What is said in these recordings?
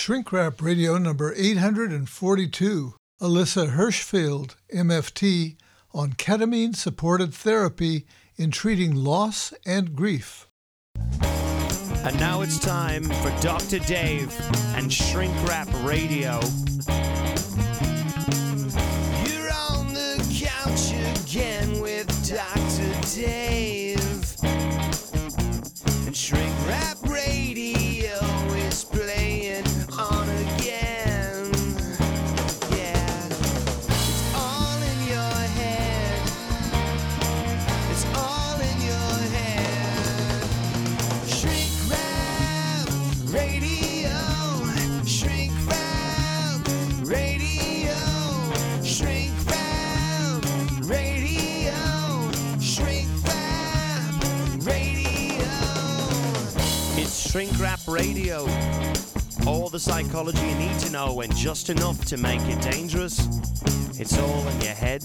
Shrink Rap Radio number 842. Alissa Hirshfeld, MFT, on ketamine supported therapy in treating loss and grief. And now it's time for Dr. Dave and Shrink Rap Radio. You're on the couch again with Dr. Dave. And Shrink Rap Shrink Rap Radio. All the psychology you need to know and just enough to make it dangerous. It's all in your head.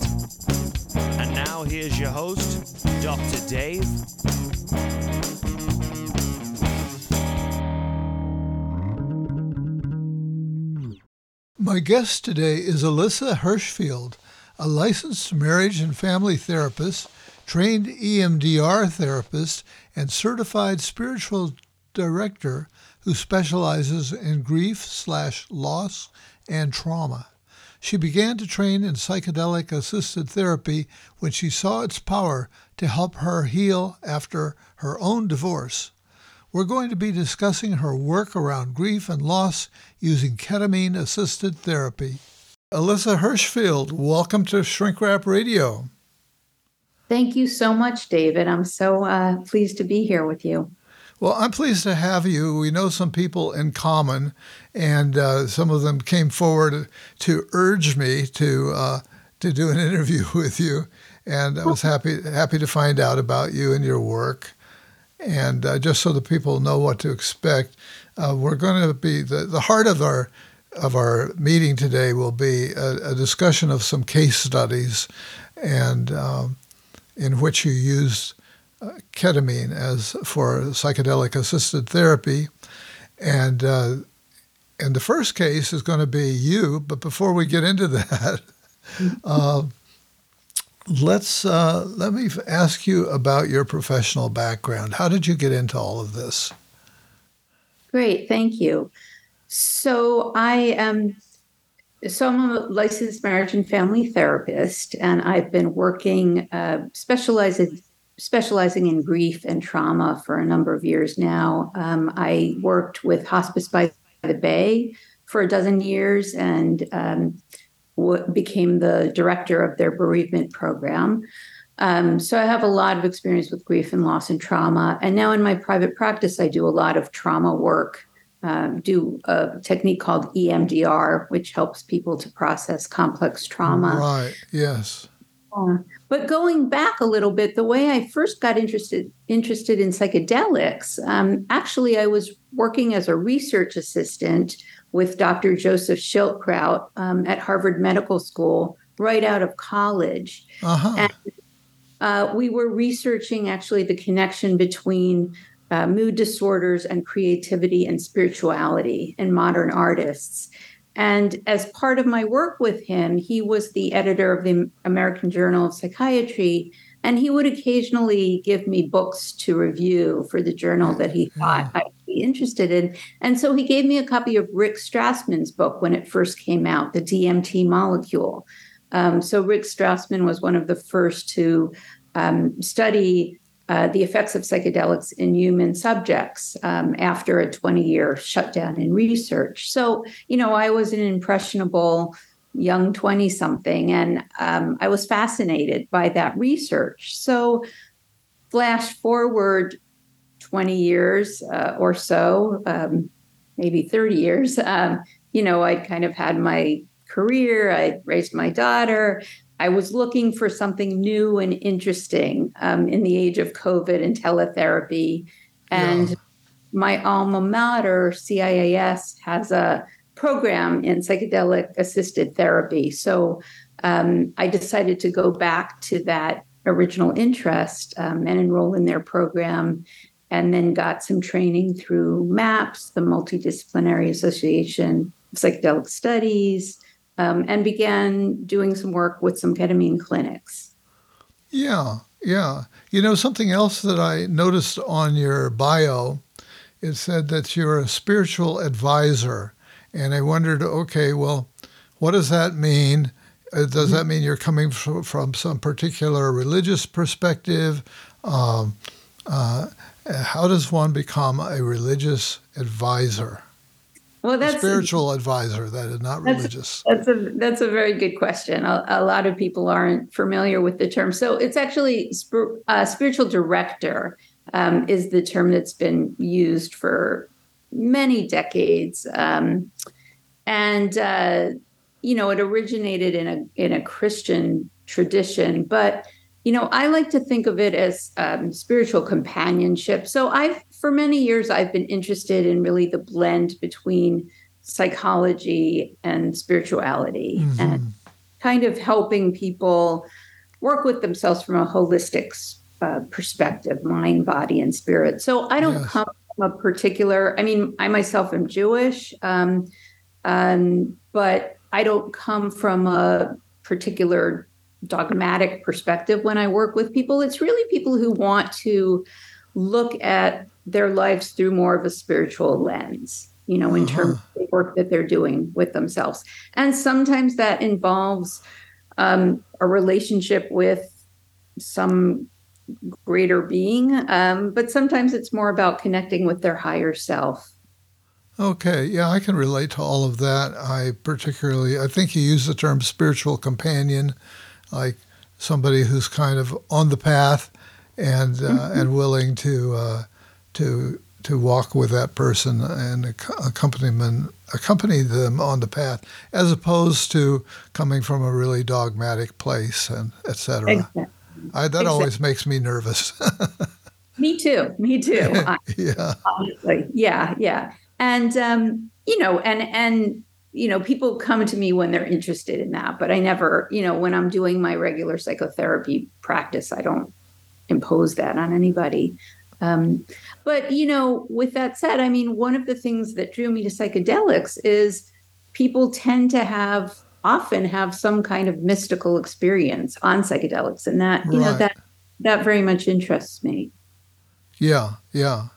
And now here's your host, Dr. Dave. My guest today is Alissa Hirshfeld, a licensed marriage and family therapist, trained EMDR therapist, and certified spiritual director who specializes in grief slash loss and trauma. She began to train in psychedelic assisted therapy when she saw its power to help her heal after her own divorce. We're going to be discussing her work around grief and loss using ketamine assisted therapy. Alissa Hirshfeld, welcome to Shrink Rap Radio. Thank you so much, David. I'm so uh, pleased to be here with you. Well, I'm pleased to have you. We know some people in common, and uh, some of them came forward to urge me to uh, to do an interview with you, and I was happy happy to find out about you and your work. And uh, just so the people know what to expect, uh, we're going to be the, the heart of our of our meeting today will be a, a discussion of some case studies, and um, in which you use uh, ketamine as for psychedelic assisted therapy, and uh, and the first case is going to be you. But before we get into that, uh, let's uh, let me ask you about your professional background. How did you get into all of this? Great, thank you. So I am. So I'm a licensed marriage and family therapist, and I've been working uh, specializing specializing in grief and trauma for a number of years now. Um, I worked with Hospice by the Bay for a dozen years and um, w- became the director of their bereavement program. Um, so I have a lot of experience with grief and loss and trauma. And now in my private practice, I do a lot of trauma work. Um, do a technique called EMDR, which helps people to process complex trauma. Right. Yes. Uh, but going back a little bit, the way I first got interested interested in psychedelics, um, actually, I was working as a research assistant with Dr. Joseph Schildkraut um, at Harvard Medical School right out of college. Uh huh. And uh, we were researching actually the connection between uh, mood disorders and creativity and spirituality in modern artists. And as part of my work with him, he was the editor of the American Journal of Psychiatry, and he would occasionally give me books to review for the journal that he thought I'd be interested in. And so he gave me a copy of Rick Strassman's book when it first came out, The DMT Molecule. Um, so Rick Strassman was one of the first to um, study uh, the effects of psychedelics in human subjects um, after a 20 year shutdown in research. So, you know, I was an impressionable young 20 something and um, I was fascinated by that research. So, flash forward 20 years uh, or so, um, maybe 30 years, um, you know, I kind of had my career, I raised my daughter. I was looking for something new and interesting um, in the age of COVID and teletherapy. And Yeah. my alma mater, CIIS, has a program in psychedelic assisted therapy. So um, I decided to go back to that original interest um, and enroll in their program and then got some training through MAPS, the Multidisciplinary Association of Psychedelic Studies, um, and began doing some work with some ketamine clinics. Yeah, yeah. You know, something else that I noticed on your bio, it said that you're a spiritual advisor. And I wondered, okay, well, what does that mean? Uh, does that mean you're coming from, from some particular religious perspective? Um, uh, how does one become a religious advisor? Well, that's a spiritual advisor that is not that's religious. That's a that's a very good question. A, a, lot of people aren't familiar with the term. So it's actually uh, spiritual director um, is the term that's been used for many decades, um, and uh, you know it originated in a in a Christian tradition, but you know, I like to think of it as um, spiritual companionship. So I've, for many years, I've been interested in really the blend between psychology and spirituality mm-hmm. and kind of helping people work with themselves from a holistic uh, perspective, mind, body, and spirit. So I don't yes. come from a particular, I mean, I myself am Jewish, um, um, but I don't come from a particular dogmatic perspective when I work with people. It's really people who want to look at their lives through more of a spiritual lens, you know, in uh-huh. terms of the work that they're doing with themselves. And sometimes that involves um, a relationship with some greater being, um, but sometimes it's more about connecting with their higher self. Okay, yeah, I can relate to all of that. I particularly, I think you use the term spiritual companion like somebody who's kind of on the path and uh, mm-hmm. and willing to uh, to to walk with that person and accompany them, accompany them on the path, as opposed to coming from a really dogmatic place and etc. Exactly. I, that exactly. always makes me nervous. me too. Me too. yeah. Honestly, yeah, yeah, and um, you know, and and you know, people come to me when they're interested in that, but I never, you know, when I'm doing my regular psychotherapy practice, I don't impose that on anybody. Um, but, you know, with that said, I mean, one of the things that drew me to psychedelics is people tend to have often have some kind of mystical experience on psychedelics and that you right. know that that very much interests me yeah yeah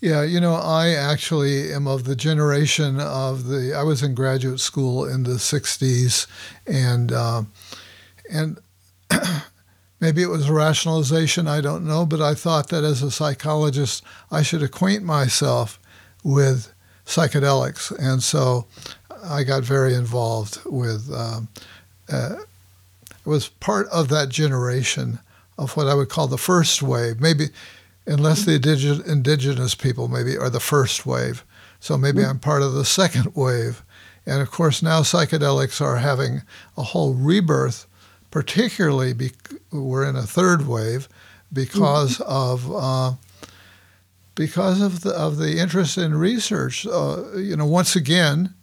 yeah, you know, I actually am of the generation of the. I was in graduate school in the '60s, and uh, and maybe it was rationalization. I don't know, but I thought that as a psychologist, I should acquaint myself with psychedelics, and so I got very involved with. Um, uh, was part of that generation of what I would call the first wave. Maybe unless the indigenous people maybe are the first wave. So maybe mm-hmm. I'm part of the second wave. And of course, now psychedelics are having a whole rebirth, particularly be- we're in a third wave because mm-hmm. of uh, because of the of the interest in research. Uh, you know, once again,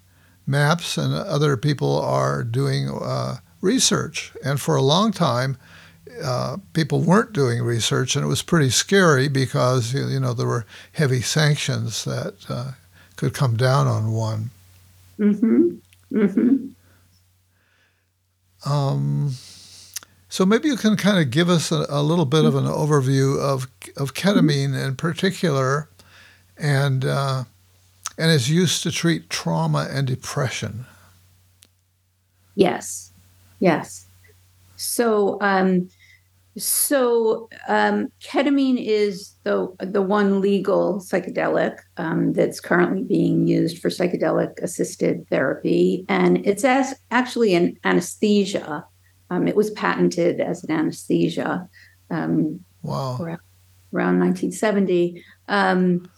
MAPS and other people are doing uh, research, and for a long time, uh, people weren't doing research, and it was pretty scary because you know there were heavy sanctions that uh, could come down on one. Mm-hmm. Mm-hmm. Um, so maybe you can kind of give us a, a little bit of an overview of of ketamine in particular, and uh, and is used to treat trauma and depression. Yes, yes. So um, so um, ketamine is the the one legal psychedelic um, that's currently being used for psychedelic assisted therapy, and it's as actually an anesthesia. Um, it was patented as an anesthesia. Um, wow. Around, around 1970. Um,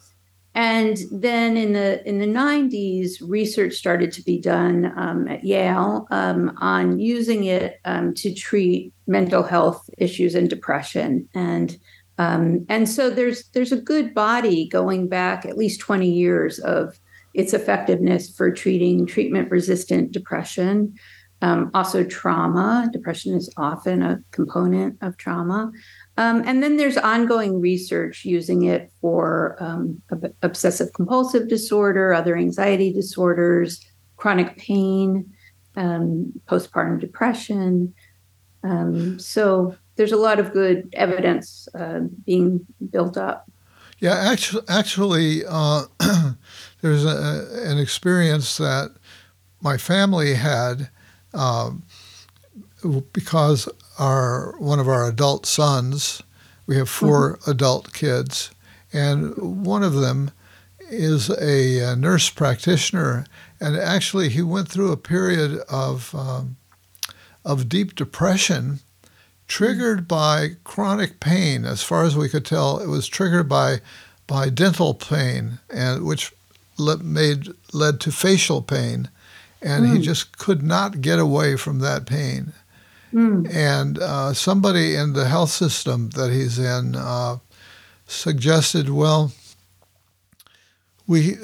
and then in the in the 90s, research started to be done um, at Yale um, on using it um, to treat mental health issues and depression. And um, and so there's there's a good body going back at least 20 years of its effectiveness for treating treatment resistant depression. Um, also, trauma. Depression is often a component of trauma. Um, and then there's ongoing research using it for um, obsessive compulsive disorder, other anxiety disorders, chronic pain, um, postpartum depression. Um, so there's a lot of good evidence uh, being built up. Yeah, actually, actually, uh, there's a, an experience that my family had um, because our one of our adult sons, we have 4 mm-hmm. adult kids, and one of them is a, a, nurse practitioner, and actually he went through a period of um, of deep depression, triggered mm-hmm. by chronic pain. As far as we could tell, it was triggered by by dental pain, and which le- made led to facial pain, and mm. he just could not get away from that pain. Mm. And uh, somebody in the health system that he's in uh, suggested, well, we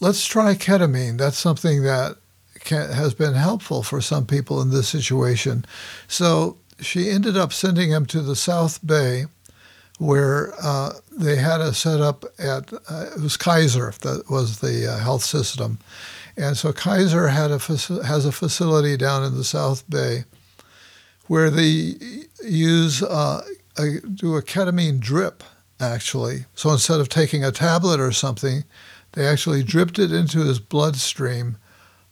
let's try ketamine. That's something that can, has been helpful for some people in this situation. So she ended up sending him to the South Bay, where uh, they had a set up at uh, it was Kaiser that was the uh, health system, and so Kaiser had a has a facility down in the South Bay where they use uh, a, do a ketamine drip actually. So instead of taking a tablet or something, they actually dripped it into his bloodstream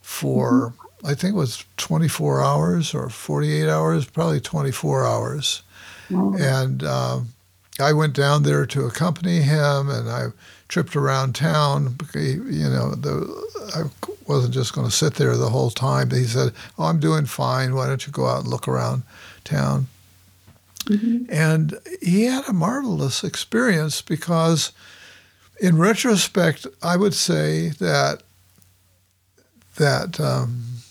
for mm-hmm. I think it was 24 hours or 48 hours, probably 24 hours. And um, I went down there to accompany him, and I tripped around town. You know, the, I wasn't just going to sit there the whole time. He said, "Oh, I'm doing fine. Why don't you go out and look around town?" Mm-hmm. And he had a marvelous experience because, in retrospect, I would say that that um,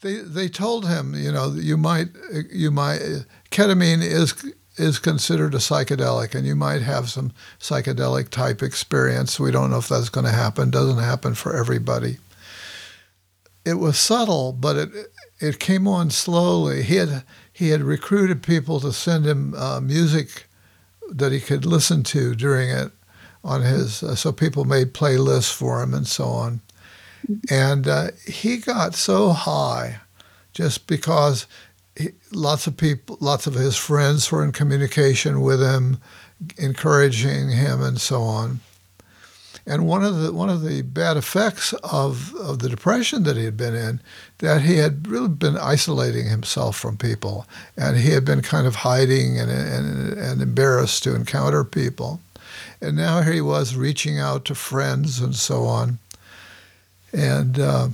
they they told him, you know, you might you might ketamine is is considered a psychedelic, and you might have some psychedelic type experience. We don't know if that's going to happen. Doesn't happen for everybody. It was subtle, but it it came on slowly. He had he had recruited people to send him uh, music that he could listen to during it on his uh, so people made playlists for him and so on and uh, he got so high just because he, lots of people, lots of his friends were in communication with him, encouraging him, and so on. And one of the one of the bad effects of, of the depression that he had been in, that he had really been isolating himself from people, and he had been kind of hiding and, and, and embarrassed to encounter people. And now here he was reaching out to friends and so on. And uh,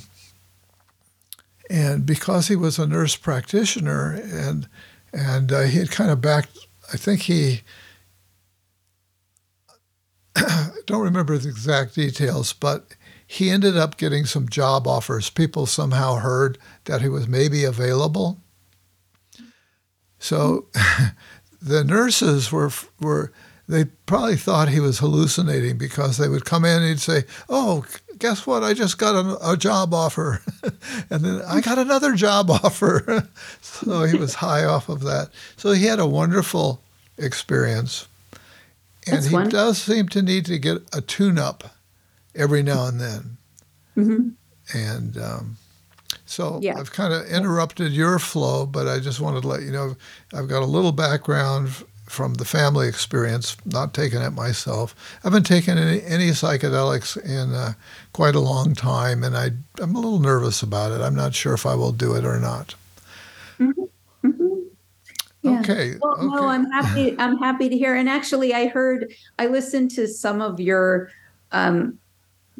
and because he was a nurse practitioner and and uh, he had kind of backed, I think he. don't remember the exact details, but he ended up getting some job offers. People somehow heard that he was maybe available. So the nurses were were they probably thought he was hallucinating because they would come in and he'd say, "Oh, guess what? I just got a, a job offer. and then I got another job offer. so he was high off of that. So he had a wonderful experience. And That's he fun. does seem to need to get a tune up every now and then. Mm-hmm. And um, so yeah. I've kind of interrupted your flow, but I just wanted to let you know I've got a little background from the family experience, not taking it myself. I haven't taken any, any psychedelics in uh, quite a long time, and I, I'm a little nervous about it. I'm not sure if I will do it or not. Mm-hmm. Mm-hmm. Yeah. Okay. Well, okay. no, I'm happy. I'm happy to hear. And actually, I heard, I listened to some of your um,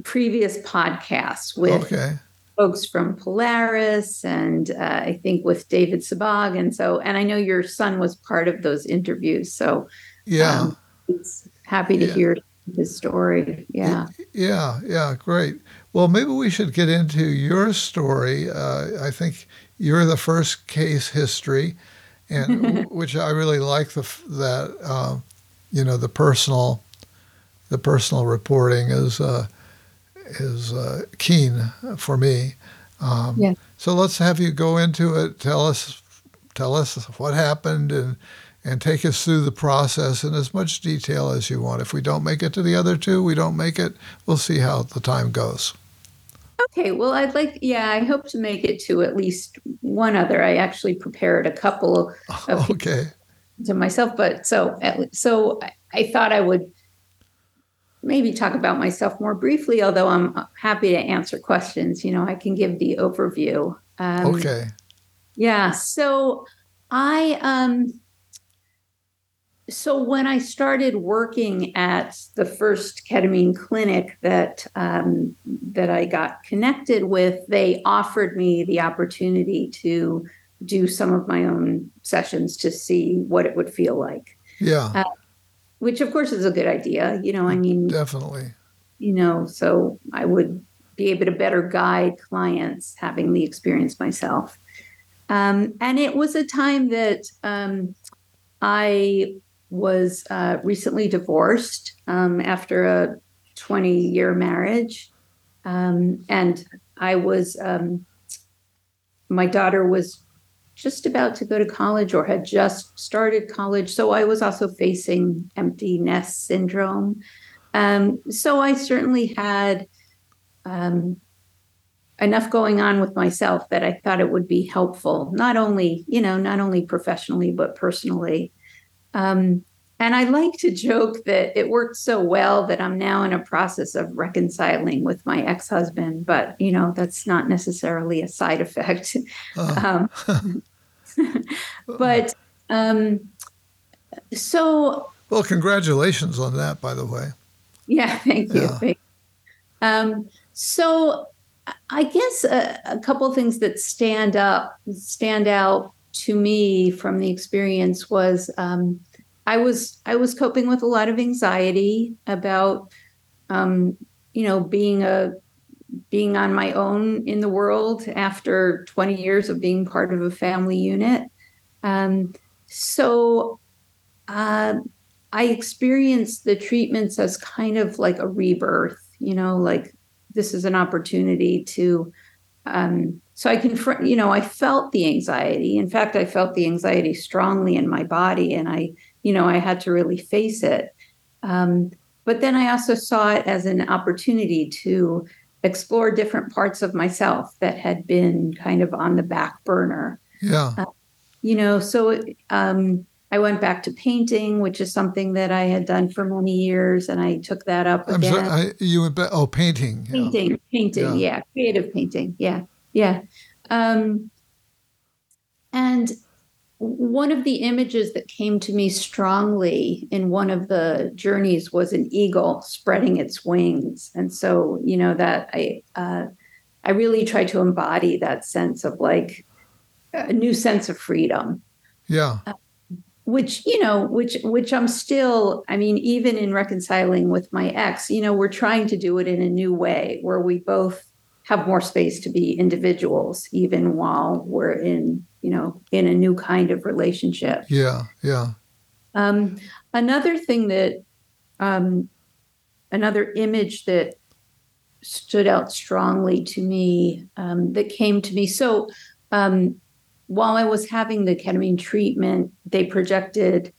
previous podcasts with okay folks from Polaris and uh, I think with David Sebag. And so, and I know your son was part of those interviews. So, yeah, um, he's happy to yeah. hear his story. Yeah. Yeah. Yeah. Great. Well, maybe we should get into your story. Uh, I think you're the first case history, and which I really like the that uh, you know the personal the personal reporting is uh, is uh, keen for me. Um, yeah. So let's have you go into it. Tell us, tell us what happened, and and take us through the process in as much detail as you want. If we don't make it to the other two, we don't make it. We'll see how the time goes. Okay, well, I'd like, yeah, I hope to make it to at least one other. I actually prepared a couple of okay. to myself, but so so I thought I would maybe talk about myself more briefly. Although I'm happy to answer questions, you know, I can give the overview. Um, okay. Yeah. So I um so when I started working at the first ketamine clinic that um, that I got connected with, they offered me the opportunity to do some of my own sessions to see what it would feel like. Yeah. Uh, which of course is a good idea. You know, I mean, definitely. You know, so I would be able to better guide clients having the experience myself. Um, and it was a time that um, I was uh, recently divorced um, after a 20 year marriage. Um, and I was, um, my daughter was just about to go to college or had just started college. So I was also facing empty nest syndrome. Um, so I certainly had um, enough going on with myself that I thought it would be helpful, not only, you know, not only professionally, but personally. Um, and I like to joke that it worked so well that I'm now in a process of reconciling with my ex husband, but, you know, that's not necessarily a side effect. Uh. Um, but um, so. Well, congratulations on that, by the way. Yeah, thank you. Yeah. Um, so I guess a, a couple things that stand up, stand out to me from the experience was um, I was I was coping with a lot of anxiety about um, you know being a being on my own in the world after 20 years of being part of a family unit. Um, so uh, I experienced the treatments as kind of like a rebirth, you know, like this is an opportunity to. Um, so I confront, you know, I felt the anxiety. In fact, I felt the anxiety strongly in my body, and I, you know, I had to really face it. Um, but then I also saw it as an opportunity to explore different parts of myself that had been kind of on the back burner. Yeah. Uh, you know, so um, I went back to painting, which is something that I had done for many years, and I took that up I'm again. Sorry, I, you went back, oh, painting. Painting, yeah. painting, yeah. yeah. creative painting, yeah, yeah. Um, and one of the images that came to me strongly in one of the journeys was an eagle spreading its wings. And so you know that i uh, i really try to embody that sense of like a new sense of freedom. Yeah. Uh, which you know which which i'm still i mean even in reconciling with my ex you know we're trying to do it in a new way where we both have more space to be individuals even while we're in you know in a new kind of relationship yeah yeah um, another thing that um, another image that stood out strongly to me um, that came to me so um, while i was having the ketamine treatment they projected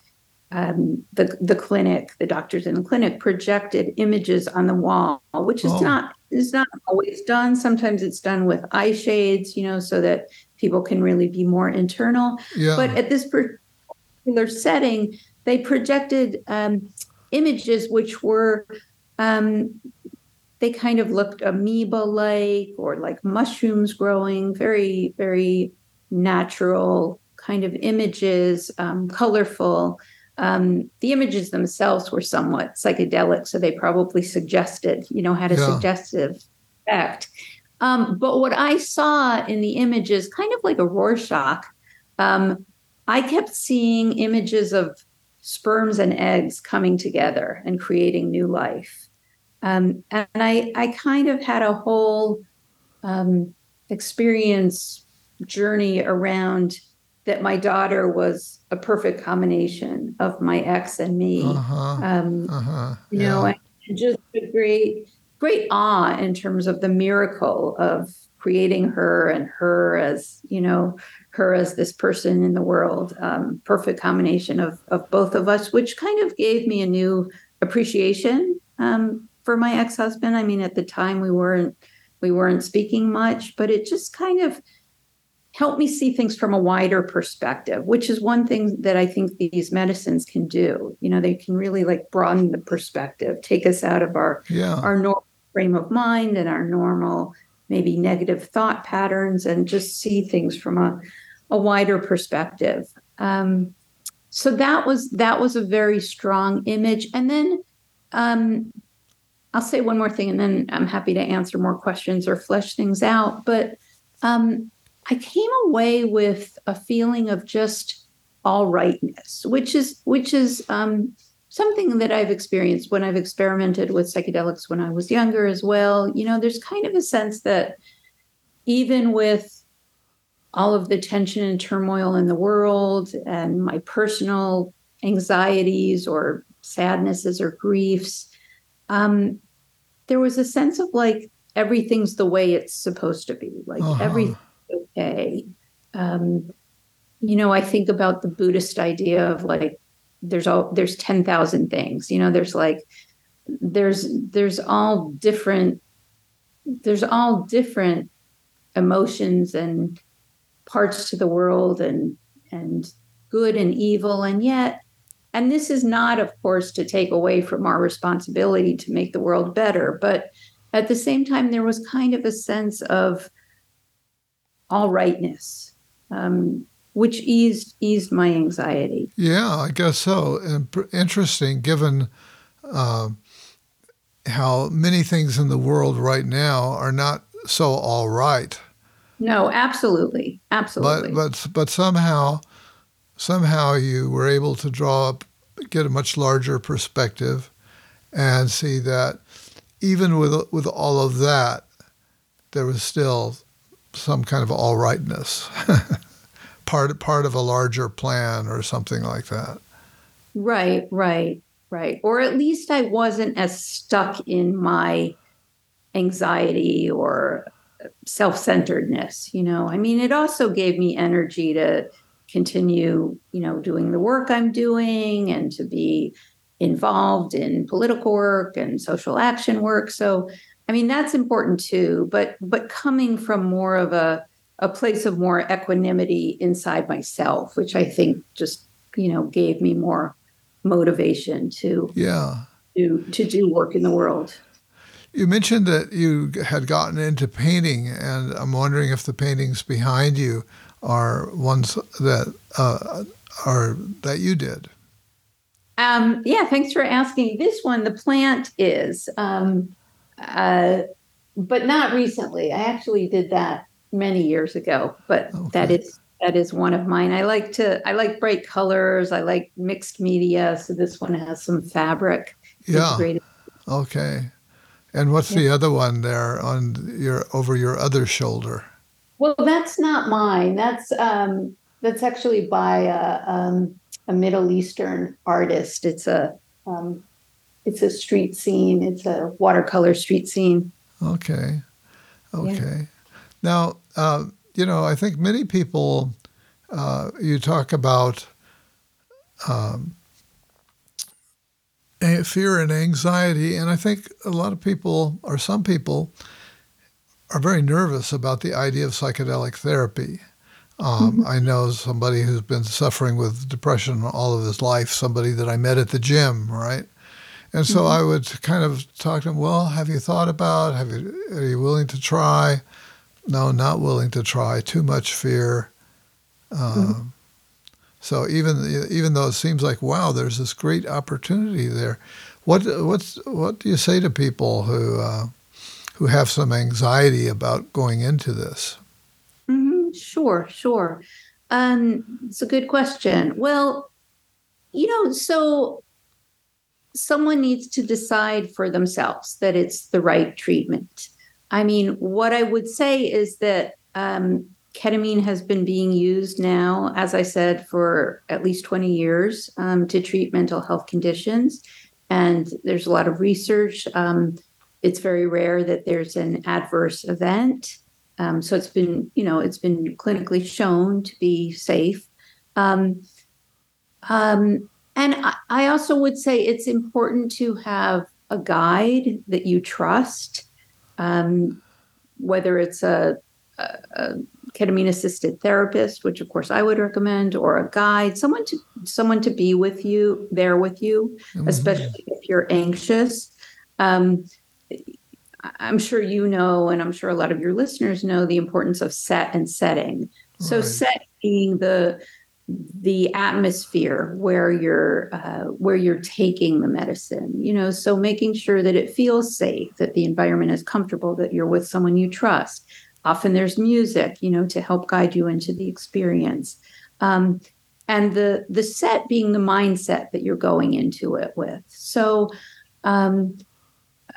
um, the the clinic, the doctors in the clinic projected images on the wall, which is oh. not is not always done. Sometimes it's done with eye shades, you know, so that people can really be more internal. Yeah. But at this particular setting, they projected um, images which were um, they kind of looked amoeba like or like mushrooms growing, very very natural kind of images, um, colorful. Um, the images themselves were somewhat psychedelic, so they probably suggested, you know, had a yeah. suggestive effect. Um, but what I saw in the images, kind of like a Rorschach, um, I kept seeing images of sperms and eggs coming together and creating new life. Um, and I, I kind of had a whole um, experience journey around that my daughter was a perfect combination of my ex and me. Uh-huh. Um, uh-huh. You know, just a great, great awe in terms of the miracle of creating her and her as you know her as this person in the world. Um, perfect combination of of both of us which kind of gave me a new appreciation um, for my ex-husband. I mean at the time we weren't we weren't speaking much but it just kind of helped me see things from a wider perspective which is one thing that i think these medicines can do. You know they can really like broaden the perspective take us out of our Yeah. our normal frame of mind and our normal maybe negative thought patterns and just see things from a, a wider perspective. Um, so that was that was a very strong image. And then um, i'll say one more thing and then i'm happy to answer more questions or flesh things out. But um, i came away with a feeling of just all rightness which is which is um, something that I've experienced when I've experimented with psychedelics when I was younger as well. You know, there's kind of a sense that even with all of the tension and turmoil in the world and my personal anxieties or sadnesses or griefs, um, there was a sense of like everything's the way it's supposed to be, like Uh-huh. everything's okay. Um, you know, I think about the Buddhist idea of like there's all there's 10,000 things. You know, there's like there's there's all different there's all different emotions and parts to the world and and good and evil and yet and this is not of course to take away from our responsibility to make the world better but at the same time there was kind of a sense of all rightness um, which eased eased my anxiety Yeah, I guess so. And interesting, given um, how many things in the world right now are not so all right. no absolutely absolutely But but but somehow somehow you were able to draw up, get a much larger perspective, and see that even with with all of that, there was still some kind of all rightness. part part of a larger plan or something like that. Right, right, right. Or at least I wasn't as stuck in my anxiety or self centeredness. You know, I mean, it also gave me energy to continue, you know, doing the work I'm doing and to be involved in political work and social action work. So, I mean, that's important too. But but coming from more of a a place of more equanimity inside myself, which I think just you know gave me more motivation to Yeah. do to do work in the world. You mentioned that you had gotten into painting, and I'm wondering if the paintings behind you are ones that uh, are that you did. Um, yeah, thanks for asking. This one, the plant is, um, uh, but not recently. I actually did that many years ago, but that Okay. is that is one of mine. I like to I like bright colors. I like mixed media. So this one has some fabric Yeah. Okay. And what's the other one there on your over your other shoulder? Well, that's not mine. That's um, that's actually by a, um, a Middle Eastern artist. It's a um, it's a street scene. It's a watercolor street scene. Okay. Okay. Now, uh, you know, I think many people, uh, you talk about um, fear and anxiety, and I think a lot of people, or some people, are very nervous about the idea of psychedelic therapy. Um, I know somebody who's been suffering with depression all of his life, somebody that I met at the gym, right? And so I would kind of talk to him, well, have you thought about, have you, are you willing to try? No, not willing to try, too much fear. Um, So even even though it seems like wow, there's this great opportunity there, what what's what do you say to people who uh, who have some anxiety about going into this? hmm Sure, sure. Um, it's a good question. Well, you know, so someone needs to decide for themselves that it's the right treatment. I mean, what I would say is that um, ketamine has been being used now, as I said, for at least 20 years um, to treat mental health conditions. And there's a lot of research. Um, it's very rare that there's an adverse event Um, so it's been, you know, it's been clinically shown to be safe. Um, um, and I, I also would say it's important to have a guide that you trust, um, whether it's a, a, a ketamine assisted therapist, which of course I would recommend, or a guide, someone to someone to be with you, there with you, Mhm. especially if you're anxious. Um, I'm sure you know, and I'm sure a lot of your listeners know the importance of set and setting. So Right. set being the the atmosphere where you're uh, where you're taking the medicine you know? So making sure that it feels safe that the environment is comfortable that you're with someone you trust. Often there's music you know to help guide you into the experience. Um, and the the set being the mindset that you're going into it with. So um,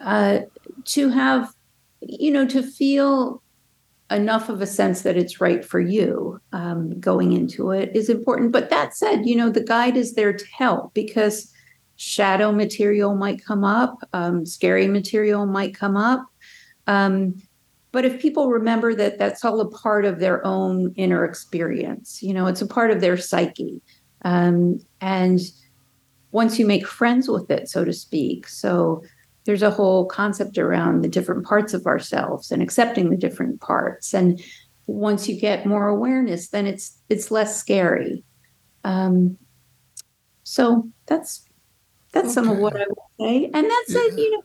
uh, to have you know to feel enough of a sense that it's right for you um, going into it is important. But that said, you know, the guide is there to help because shadow material might come up, um, scary material might come up. Um, but if people remember that that's all a part of their own inner experience, you know, it's a part of their psyche. Um, and once you make friends with it, so to speak, so there's a whole concept around the different parts of ourselves and accepting the different parts. And once you get more awareness then it's it's less scary. Um, so that's that's some of what i would say. And that's it Yeah. you know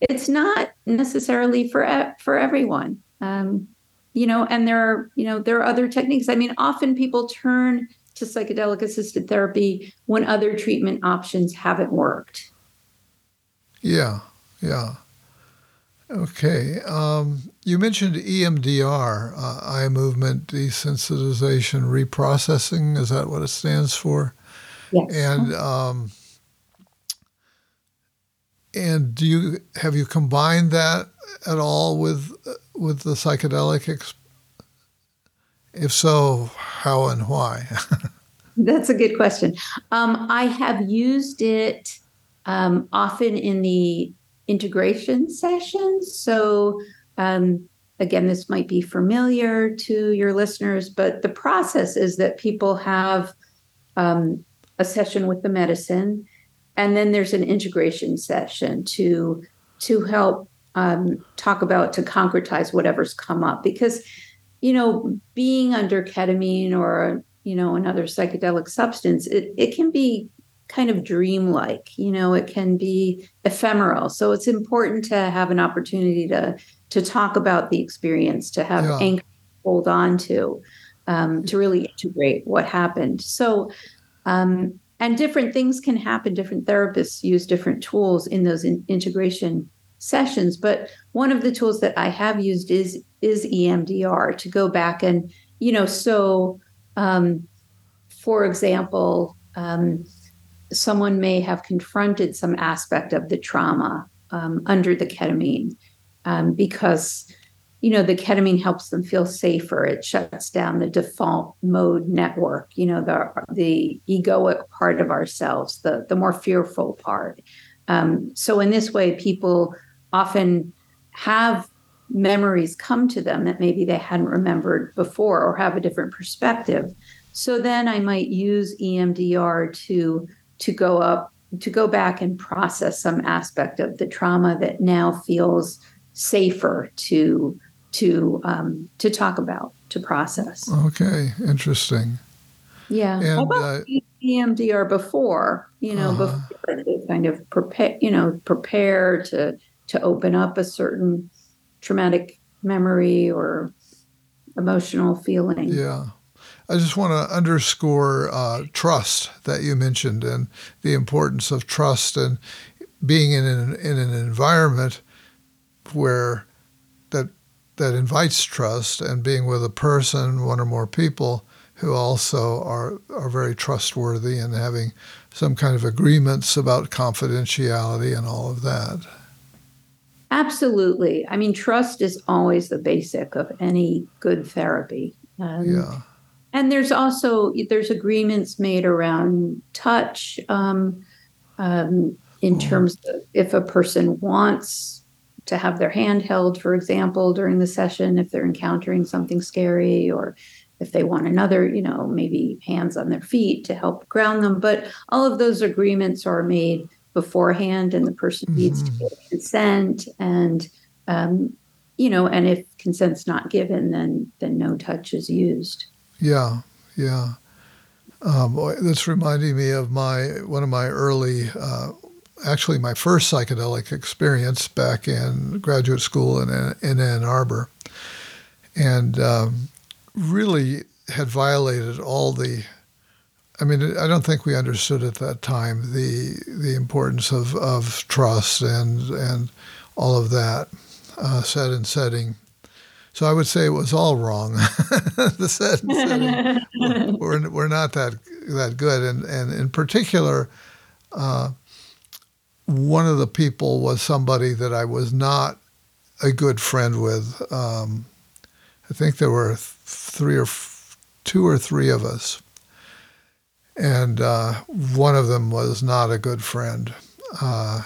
it's not necessarily for for everyone. Um, you know and there are you know there are other techniques. I mean often people turn to psychedelic assisted therapy when other treatment options haven't worked. Yeah, yeah. Okay. Um, you mentioned EMDR, uh, eye movement desensitization reprocessing. Is that what it stands for? yes And um, and do you have you combined that at all with with the psychedelic? Ex- if so, how and why? That's a good question. Um, I have used it um, often in the integration sessions. So, um, again, this might be familiar to your listeners, but the process is that people have um, a session with the medicine, and then there's an integration session to to help um, talk about to concretize whatever's come up because you know being under ketamine or you know another psychedelic substance it, it can be kind of dreamlike you know it can be ephemeral. So it's important to have an opportunity to to talk about the experience to have Yeah. anchor hold on to um, to really integrate what happened. So um, and different things can happen. Different therapists use different tools in those in- integration sessions but one of the tools that i have used is is emdr to go back and you know so um, for example um, someone may have confronted some aspect of the trauma um, under the ketamine um, because you know the ketamine helps them feel safer. It shuts down the default mode network you know the the egoic part of ourselves the the more fearful part. Um, so in this way people often have memories come to them that maybe they hadn't remembered before or have a different perspective. So then i might use emdr to to go up to go back and process some aspect of the trauma that now feels safer to to um, to talk about to process okay, interesting. yeah And, how about uh, emdr before you know Uh-huh. before to kind of prepare you know prepare to to open up a certain traumatic memory or emotional feeling Yeah. I just want to underscore uh, trust that you mentioned and the importance of trust and being in an, in an environment where that that invites trust and being with a person, one or more people who also are are very trustworthy and having some kind of agreements about confidentiality and all of that. Absolutely. I mean, trust is always the basic of any good therapy. Um, Yeah. And there's also there's agreements made around touch um, um, in terms of if a person wants to have their hand held, for example, during the session if they're encountering something scary or if they want another, you know, maybe hands on their feet to help ground them. But all of those agreements are made beforehand, and the person mm-hmm. needs to mm-hmm. give consent. And um, you know, and if consent's not given, then then no touch is used. Yeah, yeah. Um, that's reminding me of my one of my early, uh, actually my first psychedelic experience back in graduate school in in Ann Arbor, and um, really had violated all the. I mean, I don't think we understood at that time the the importance of, of trust and and all of that uh, set and setting. So I would say it was all wrong. the set setting we're, we're not that that good, and and in particular, uh, one of the people was somebody that I was not a good friend with. Um, I think there were three or f- two or three of us, and uh, one of them was not a good friend. Uh,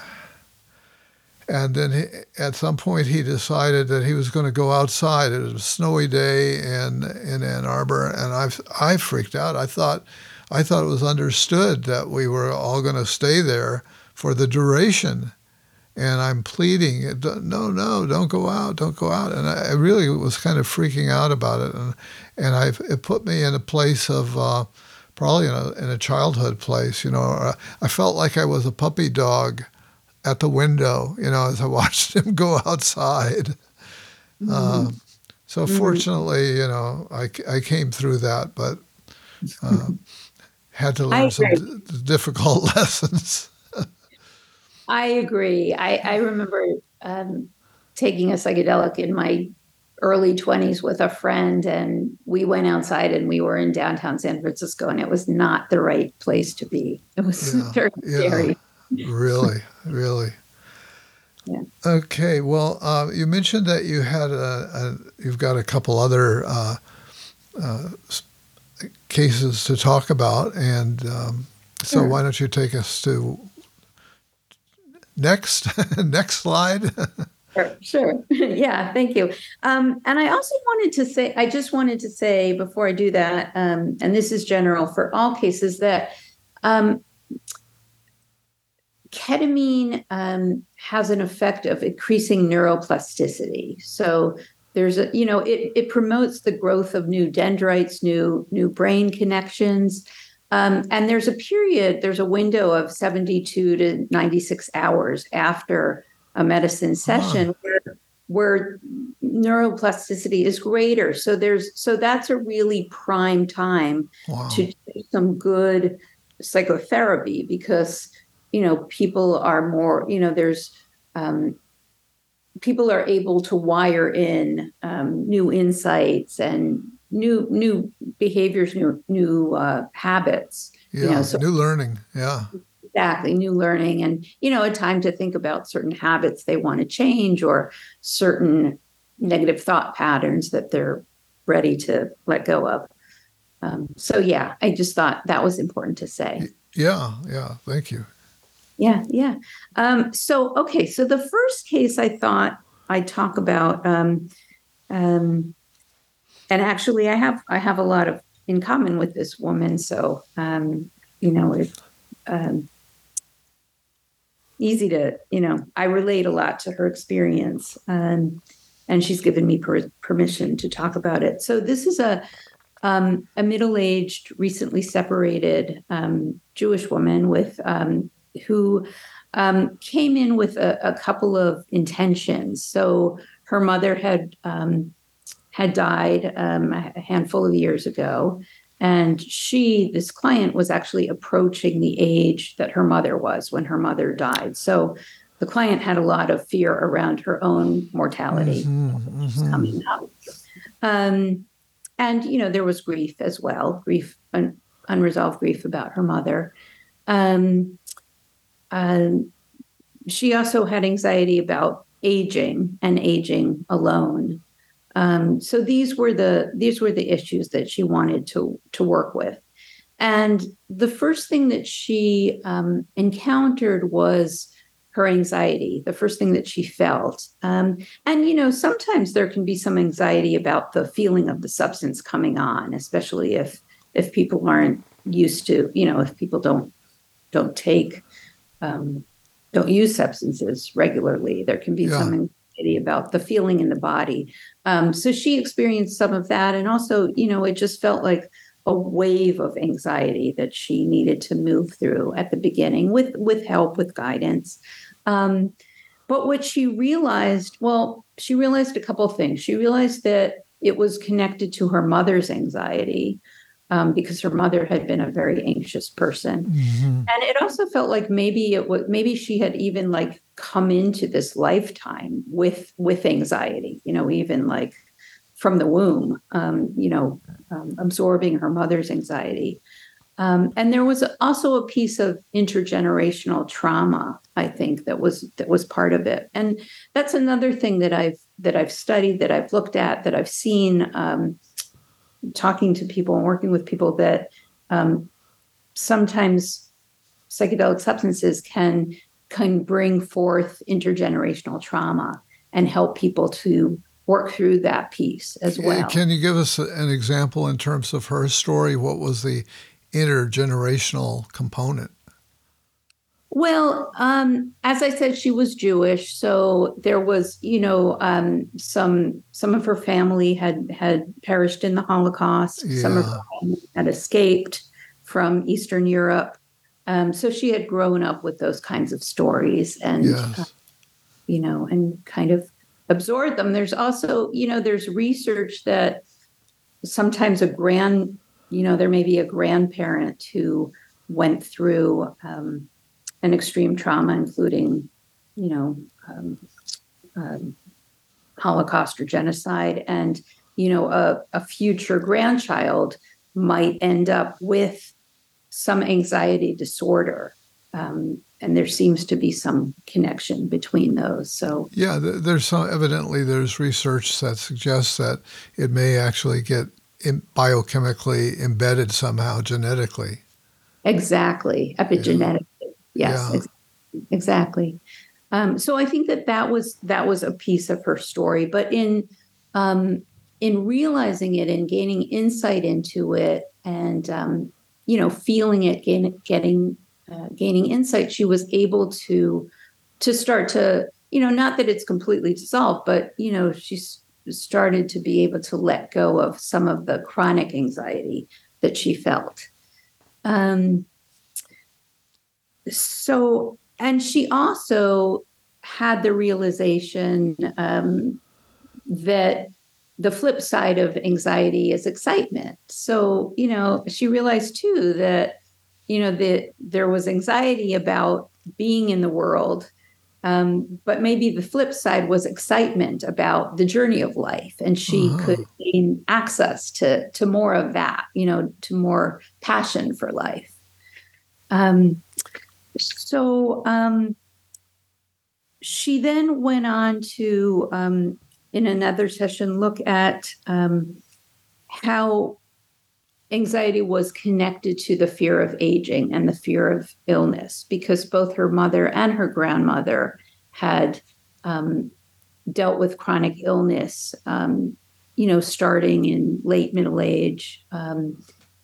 and then he, at some point he decided that he was going to go outside. It was a snowy day in in Ann Arbor, and I I freaked out. I thought I thought it was understood that we were all going to stay there for the duration and I'm pleading, no, no, don't go out, don't go out. And I, really was kind of freaking out about it. And, and I, it put me in a place of uh, probably in a, in a childhood place. You know, uh, I felt like I was a puppy dog at the window, you know, as I watched him go outside. Mm-hmm. Uh, so mm-hmm. fortunately, you know, I, I came through that, but uh, had to learn some d- difficult lessons. I agree. I, I remember um, taking a psychedelic in my early 20s with a friend, and we went outside and we were in downtown San Francisco, and it was not the right place to be. It was yeah, very yeah. scary. Really, really. Yeah. Okay. Well, uh, you mentioned that you had a, a, you've got a couple other uh, uh, cases to talk about, and um, so sure. why don't you take us to Next, next slide. Sure, sure. yeah, thank you. Um, and I also wanted to say, I just wanted to say before I do that, um, and this is general for all cases, that um, ketamine um, has an effect of increasing neuroplasticity. So there's a, you know, it, it promotes the growth of new dendrites, new new brain connections. Um, and there's a period, there's a window of 72 to 96 hours after a medicine session where, where neuroplasticity is greater. So there's so that's a really prime time wow. to do some good psychotherapy because you know people are more you know there's um, people are able to wire in um, new insights and new new behaviors, new new uh, habits. Yeah, you know, so new learning. Yeah, exactly, new learning, and you know, a time to think about certain habits they want to change or certain negative thought patterns that they're ready to let go of. Um, so yeah, I just thought that was important to say. Yeah, yeah, thank you. Yeah, yeah. Um, so okay, so the first case I thought I'd talk about. Um, um, and actually, I have I have a lot of in common with this woman. So um, you know, it's um, easy to you know I relate a lot to her experience, um, and she's given me per- permission to talk about it. So this is a a middle-aged, recently separated Jewish woman with who um, came in with a, a, couple of intentions. So her mother had um, had died um, a handful of years ago. And she, this client, was actually approaching the age that her mother was when her mother died. So the client had a lot of fear around her own mortality mm-hmm, mm-hmm. coming up. Um, and, you know, there was grief as well grief, un- unresolved grief about her mother. Um, um, she also had anxiety about aging and aging alone. Um, so these were the these were the issues that she wanted to to work with, and the first thing that she um, encountered was her anxiety, the first thing that she felt. Um, and, you know, sometimes there can be some anxiety about the feeling of the substance coming on, especially if if people aren't used to, you know, if people don't don't take um, don't use substances regularly, there can be yeah. some anxiety about the feeling in the body. Um, so she experienced some of that, and also, you know, it just felt like a wave of anxiety that she needed to move through at the beginning with with help with guidance um, but what she realized, well, she realized a couple things. She realized that it was connected to her mother's anxiety um, because her mother had been a very anxious person, mm-hmm. and it also felt like maybe it was maybe she had even like come into this lifetime with with anxiety. You know, even like from the womb, um, you know, um, absorbing her mother's anxiety. Um, and there was also a piece of intergenerational trauma, I think, that was that was part of it. And that's another thing that I've that I've studied, that I've looked at, that I've seen, um, talking to people and working with people that um, sometimes psychedelic substances can can bring forth intergenerational trauma and help people to work through that piece as well. Can you give us an example in terms of her story? What was the intergenerational component? Well, um, as I said, she was Jewish, so there was, you know, um, some some of her family had had perished in the Holocaust. Yeah. Some of her family had escaped from Eastern Europe. Um, so she had grown up with those kinds of stories, and yes. uh, you know, and kind of absorbed them. There's also, you know, there's research that sometimes a grand you know, there may be a grandparent who went through um, an extreme trauma, including, you know, um, um, Holocaust or genocide, and you know, a, a future grandchild might end up with some anxiety disorder. Um, and there seems to be some connection between those. So yeah, there's some evidently there's research that suggests that it may actually get biochemically embedded somehow genetically. Exactly, epigenetically. Yes, yeah. Ex- exactly. Um, so I think that that was that was a piece of her story, but in um, in realizing it and gaining insight into it, and um, you know, feeling it, gain, getting uh, gaining insight, she was able to to start to you know, not that it's completely dissolved, but you know, she's started to be able to let go of some of the chronic anxiety that she felt. Um, so, and she also had the realization um, that the flip side of anxiety is excitement. So, you know, she realized too that, you know, that there was anxiety about being in the world um, but maybe the flip side was excitement about the journey of life, and she uh-huh. could gain access to to more of that, you know, to more passion for life. Um, so um, she then went on to, um, in another session, look at um, how anxiety was connected to the fear of aging and the fear of illness because both her mother and her grandmother had um, dealt with chronic illness, um, you know, starting in late middle age.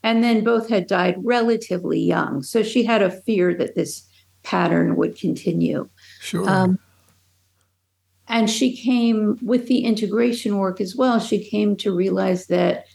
And then both had died relatively young. So she had a fear that this pattern would continue. Sure. Um, and she came with the integration work as well. She came to realize that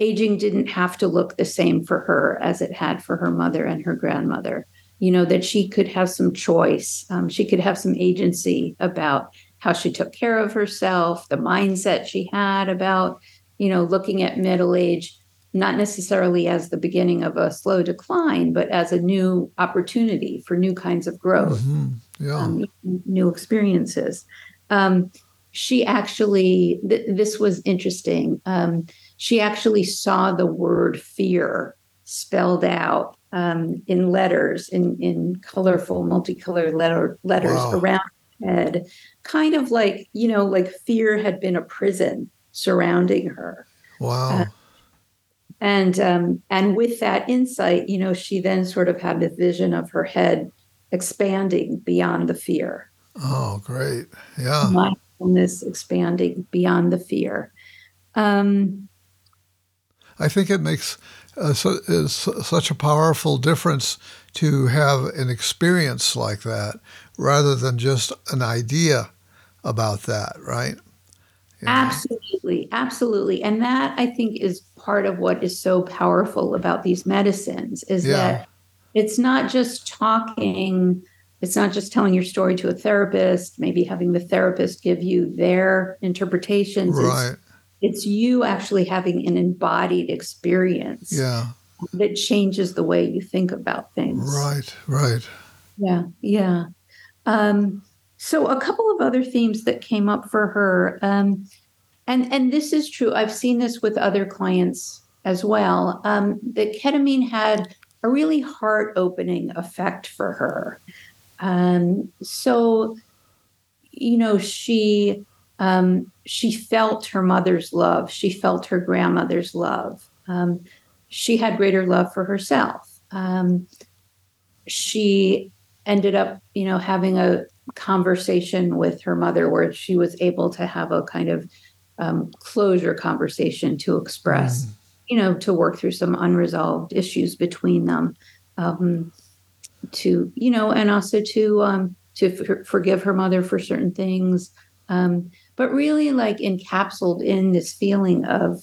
aging didn't have to look the same for her as it had for her mother and her grandmother. You know, that she could have some choice, um, she could have some agency about how she took care of herself, the mindset she had about, you know, looking at middle age, not necessarily as the beginning of a slow decline, but as a new opportunity for new kinds of growth, mm-hmm. yeah. um, new experiences. Um, she actually, th- this was interesting. Um, she actually saw the word fear spelled out um, in letters, in, in colorful, multicolored letter, letters wow. around her head, kind of like, you know, like fear had been a prison surrounding her. Wow. Uh, and um, and with that insight, you know, she then sort of had the vision of her head expanding beyond the fear. Oh, great. Yeah. Mindfulness expanding beyond the fear. Um, I think it makes uh, so, such a powerful difference to have an experience like that rather than just an idea about that, right? Absolutely, absolutely. And that I think is part of what is so powerful about these medicines is yeah. that it's not just talking it's not just telling your story to a therapist maybe having the therapist give you their interpretations right. it's, it's you actually having an embodied experience yeah that changes the way you think about things right right yeah yeah um, so a couple of other themes that came up for her um, and and this is true i've seen this with other clients as well um, that ketamine had a really heart opening effect for her. Um, so, you know, she um, she felt her mother's love. She felt her grandmother's love. Um, she had greater love for herself. Um, she ended up, you know, having a conversation with her mother where she was able to have a kind of um, closure conversation to express. Mm you know, to work through some unresolved issues between them. Um, to you know, and also to um, to f- forgive her mother for certain things, um, but really like encapsulated in this feeling of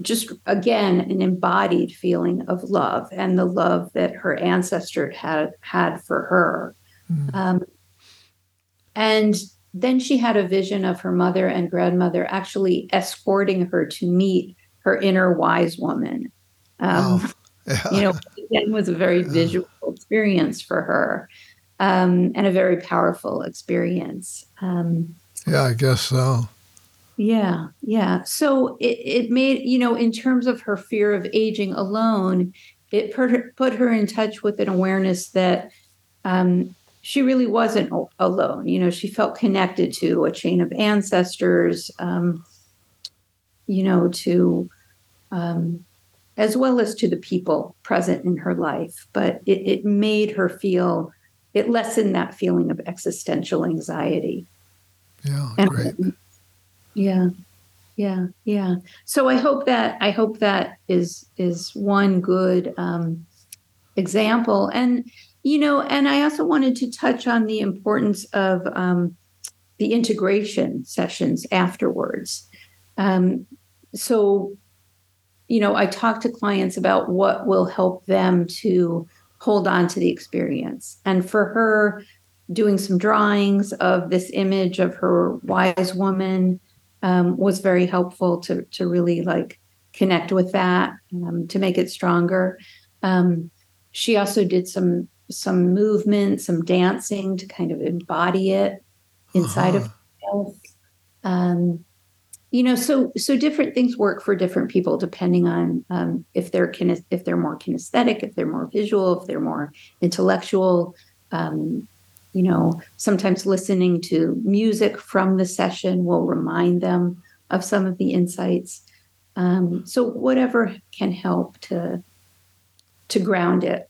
just again an embodied feeling of love and the love that her ancestor had had for her. Mm. And then she had a vision of her mother and grandmother actually escorting her to meet her inner wise woman. Um, oh, yeah. You know, again, was a very visual experience for her um, and a very powerful experience. Um, yeah, I guess so. Yeah, yeah. So it, it made, you know, in terms of her fear of aging alone, it put her, put her in touch with an awareness that um, she really wasn't alone. You know, she felt connected to a chain of ancestors. Um, you know, to um, as well as to the people present in her life. But it, it made her feel, it lessened that feeling of existential anxiety. Yeah, and, great. Yeah, yeah, yeah. So I hope that I hope that is is one good um, example, and you know, and I also wanted to touch on the importance of um, the integration sessions afterwards. Um, so, you know, I talk to clients about what will help them to hold on to the experience. And for her, doing some drawings of this image of her wise woman um, was very helpful to to really like connect with that um, to make it stronger. Um, she also did some some movement, some dancing to kind of embody it inside uh-huh. of. Um, you know so so different things work for different people depending on um, if they're kines- if they're more kinesthetic if they're more visual if they're more intellectual um, you know sometimes listening to music from the session will remind them of some of the insights um, so whatever can help to to ground it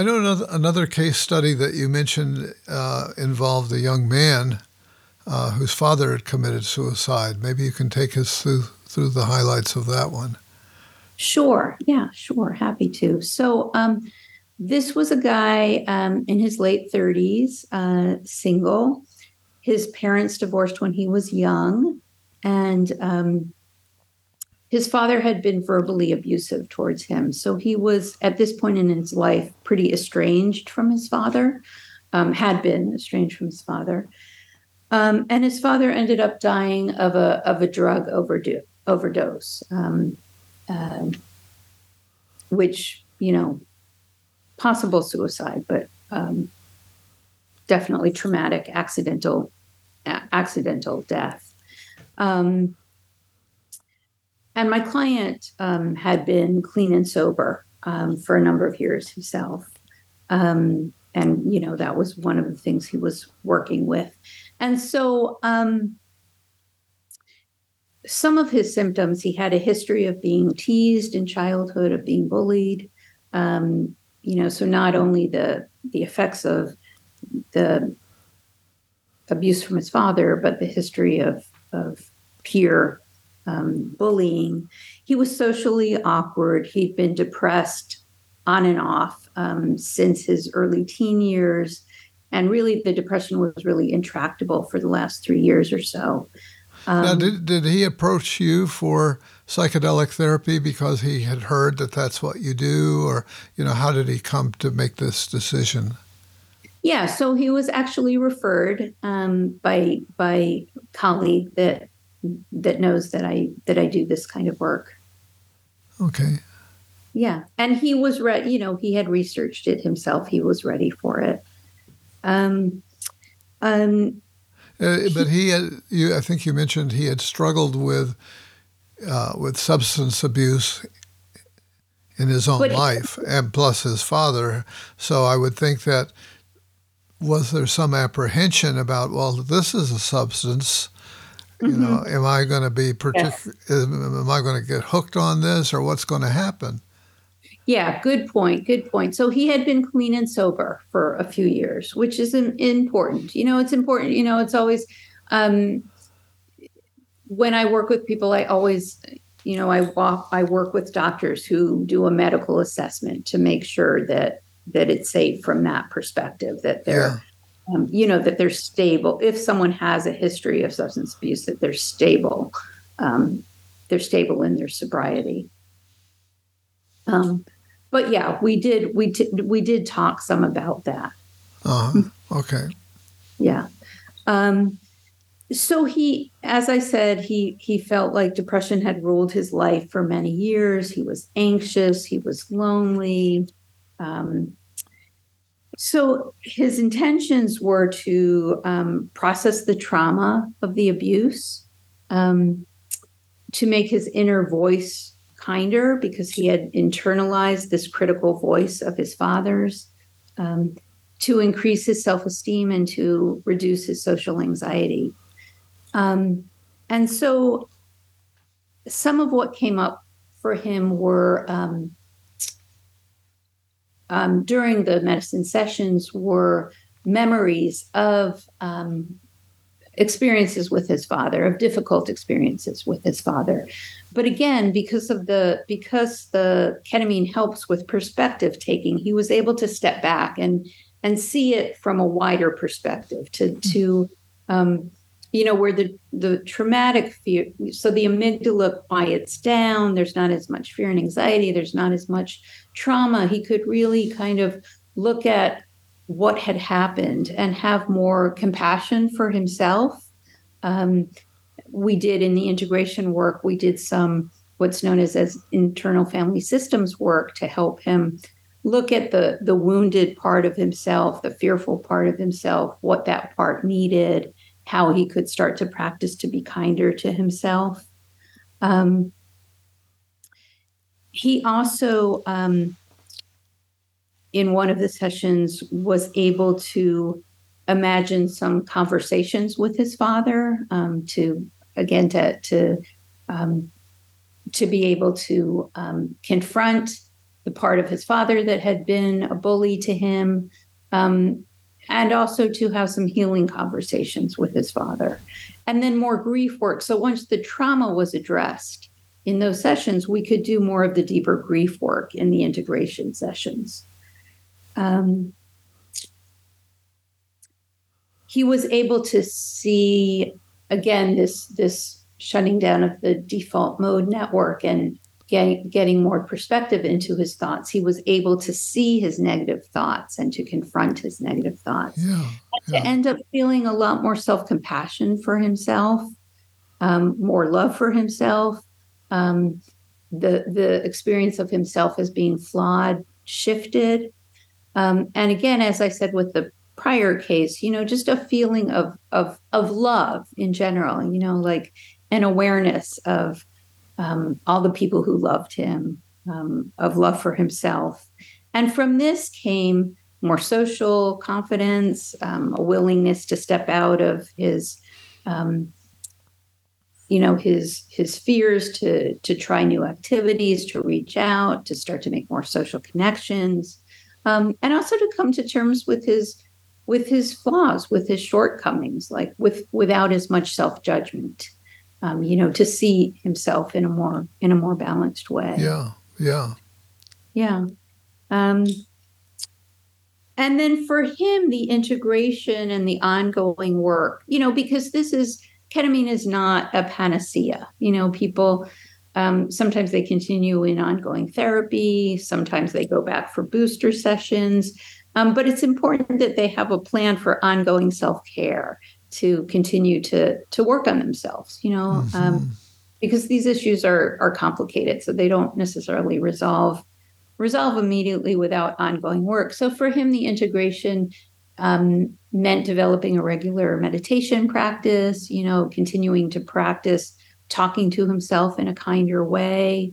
i know another, another case study that you mentioned uh, involved a young man uh, whose father had committed suicide. Maybe you can take us through through the highlights of that one. Sure. Yeah. Sure. Happy to. So. Um, this was a guy um, in his late 30s, uh, single. His parents divorced when he was young, and um, his father had been verbally abusive towards him. So he was, at this point in his life, pretty estranged from his father, um, had been estranged from his father. Um, and his father ended up dying of a of a drug overdose, overdose, um, uh, which you know, possible suicide, but um, definitely traumatic, accidental, a- accidental death. Um, and my client um, had been clean and sober um, for a number of years himself. and you know that was one of the things he was working with and so, um, some of his symptoms, he had a history of being teased in childhood, of being bullied. Um, you know, so not only the the effects of the abuse from his father, but the history of of peer um, bullying. He was socially awkward. He'd been depressed on and off um, since his early teen years. And really, the depression was really intractable for the last three years or so. Um, now, did, did he approach you for psychedelic therapy because he had heard that that's what you do? Or, you know, how did he come to make this decision? Yeah, so he was actually referred um, by by colleague that that knows that I that I do this kind of work. Okay. Yeah, and he was ready. You know, he had researched it himself. He was ready for it. Um, um, uh, but he, had, you, I think you mentioned he had struggled with uh, with substance abuse in his own life, and plus his father. So I would think that was there some apprehension about well, this is a substance you mm-hmm. know, am I going to be particular? Am I going to get hooked on this, or what's going to happen? Yeah, good point. Good point. So he had been clean and sober for a few years, which is important. You know, it's important. You know, it's always um, when I work with people, I always, you know, I walk, I work with doctors who do a medical assessment to make sure that that it's safe from that perspective. That they're yeah um, you know, that they're stable. If someone has a history of substance abuse, that they're stable. Um, they're stable in their sobriety. Um, but yeah, we did we t- we did talk some about that. Uh-huh. Okay. yeah. Um, so he, as I said, he he felt like depression had ruled his life for many years. He was anxious. He was lonely. Um, so his intentions were to um, process the trauma of the abuse, um, to make his inner voice kinder because he had internalized this critical voice of his father's, um, to increase his self esteem and to reduce his social anxiety. Um, and so some of what came up for him were um, um, during the medicine sessions were memories of um, experiences with his father, of difficult experiences with his father. But again, because of the because the ketamine helps with perspective taking, he was able to step back and and see it from a wider perspective to to um, you know where the the traumatic fear so the amygdala quiets down there's not as much fear and anxiety there's not as much trauma he could really kind of look at what had happened and have more compassion for himself um, we did in the integration work we did some what's known as as internal family systems work to help him look at the the wounded part of himself the fearful part of himself what that part needed how he could start to practice to be kinder to himself. Um, he also, um, in one of the sessions, was able to imagine some conversations with his father um, to, again, to to um, to be able to um, confront the part of his father that had been a bully to him, um, and also to have some healing conversations with his father. And then more grief work. So once the trauma was addressed in those sessions, we could do more of the deeper grief work in the integration sessions. Um, he was able to see again this this shutting down of the default mode network and getting, getting more perspective into his thoughts, he was able to see his negative thoughts and to confront his negative thoughts. Yeah, yeah. To end up feeling a lot more self compassion for himself, um, more love for himself. Um, the the experience of himself as being flawed shifted, um, and again, as I said with the prior case, you know, just a feeling of of of love in general. You know, like an awareness of um, all the people who loved him, um, of love for himself. And from this came more social confidence, um, a willingness to step out of his, um, you know, his his fears to to try new activities, to reach out, to start to make more social connections. um, and also to come to terms with his with his flaws, with his shortcomings, like with without as much self judgment. Um, you know, to see himself in a more in a more balanced way. Yeah, yeah, yeah. Um, and then for him, the integration and the ongoing work, you know, because this is ketamine is not a panacea. You know, people um, sometimes they continue in ongoing therapy, sometimes they go back for booster sessions. Um, but it's important that they have a plan for ongoing self care to continue to to work on themselves. You know, um, mm-hmm. um, because these issues are are complicated, so they don't necessarily resolve resolve immediately without ongoing work. So for him, the integration um, meant developing a regular meditation practice. You know, continuing to practice talking to himself in a kinder way,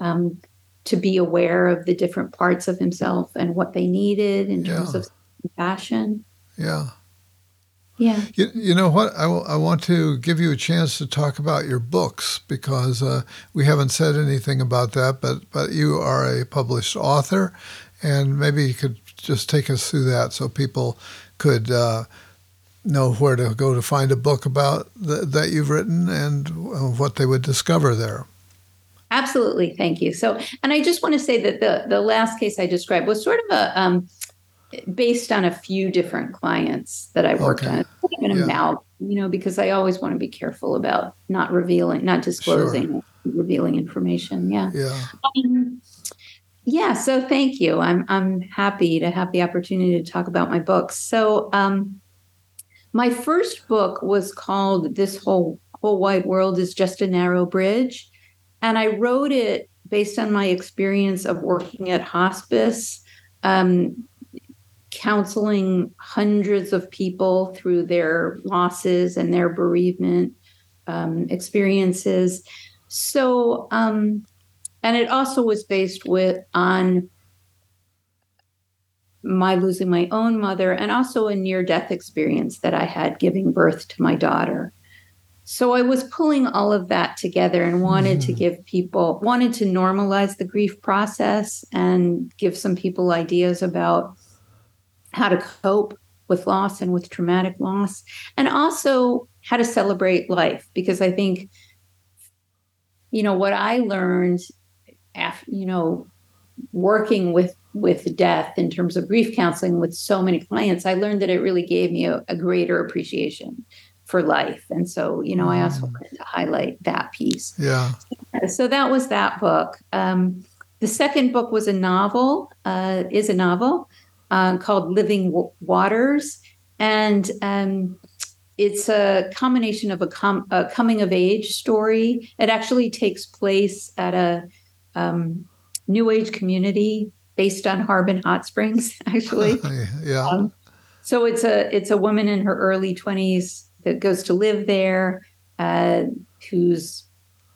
um, to be aware of the different parts of himself and what they needed in yeah. terms of compassion. Yeah. Yeah. You, you know what? I, w- I want to give you a chance to talk about your books because uh, we haven't said anything about that, but, but you are a published author, and maybe you could just take us through that so people could uh, know where to go to find a book about the, that you've written and what they would discover there. Absolutely, thank you. So, and I just want to say that the the last case I described was sort of a um, based on a few different clients that I worked okay. on. Even yeah. about you know because I always want to be careful about not revealing, not disclosing, sure. revealing information. Yeah. Yeah. Um, yeah. So thank you. I'm I'm happy to have the opportunity to talk about my books. So um, my first book was called This Whole Whole Wide World is Just a Narrow Bridge. And I wrote it based on my experience of working at hospice, um, counseling hundreds of people through their losses and their bereavement um, experiences. So, um, and it also was based with on my losing my own mother and also a near death experience that I had giving birth to my daughter. So I was pulling all of that together and wanted mm. to give people, wanted to normalize the grief process and give some people ideas about how to cope with loss and with traumatic loss, and also how to celebrate life. Because I think, you know, what I learned after, you know, working with with death in terms of grief counseling with so many clients, I learned that it really gave me a, a greater appreciation for life. And so, you know. I also mm. wanted to highlight that piece. Yeah. So that was that book. Um, the second book was a novel, uh, is a novel uh, called Living w- Waters. And um, it's a combination of a, com- a, coming of age story. It actually takes place at a um, new age community based on Harbin Hot Springs, actually. yeah. Um, so it's a it's a woman in her early twenties that goes to live there, uh, who's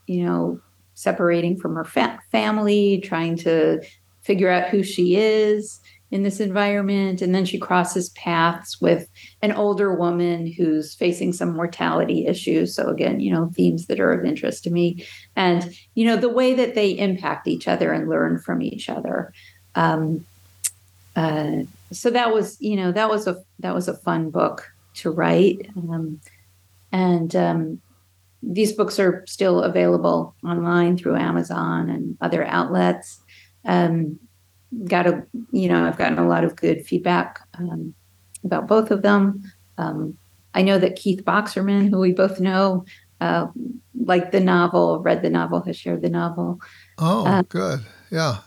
you know separating from her fa- family, trying to figure out who she is in this environment. And then she crosses paths with an older woman who's facing some mortality issues. So, again, you know, themes that are of interest to me. And, you know, the way that they impact each other and learn from each other. Um, uh, so that was, you know, that was a that was a fun book to write. Um, and um, these books are still available online through Amazon and other outlets. Um, got a you know I've gotten a lot of good feedback um, about both of them. Um, I know that Keith Boxerman, who we both know, uh, liked the novel, read the novel, has shared the novel. Oh, uh, good. Yeah.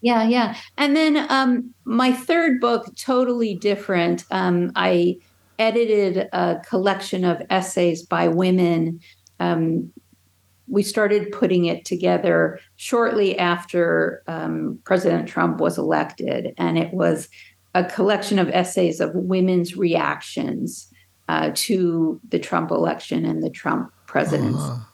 Yeah, yeah. And then um, my third book, totally different. Um, I edited a collection of essays by women um, we started putting it together shortly after um, President Trump was elected, and it was a collection of essays of women's reactions uh, to the Trump election and the Trump presidency. Uh-huh.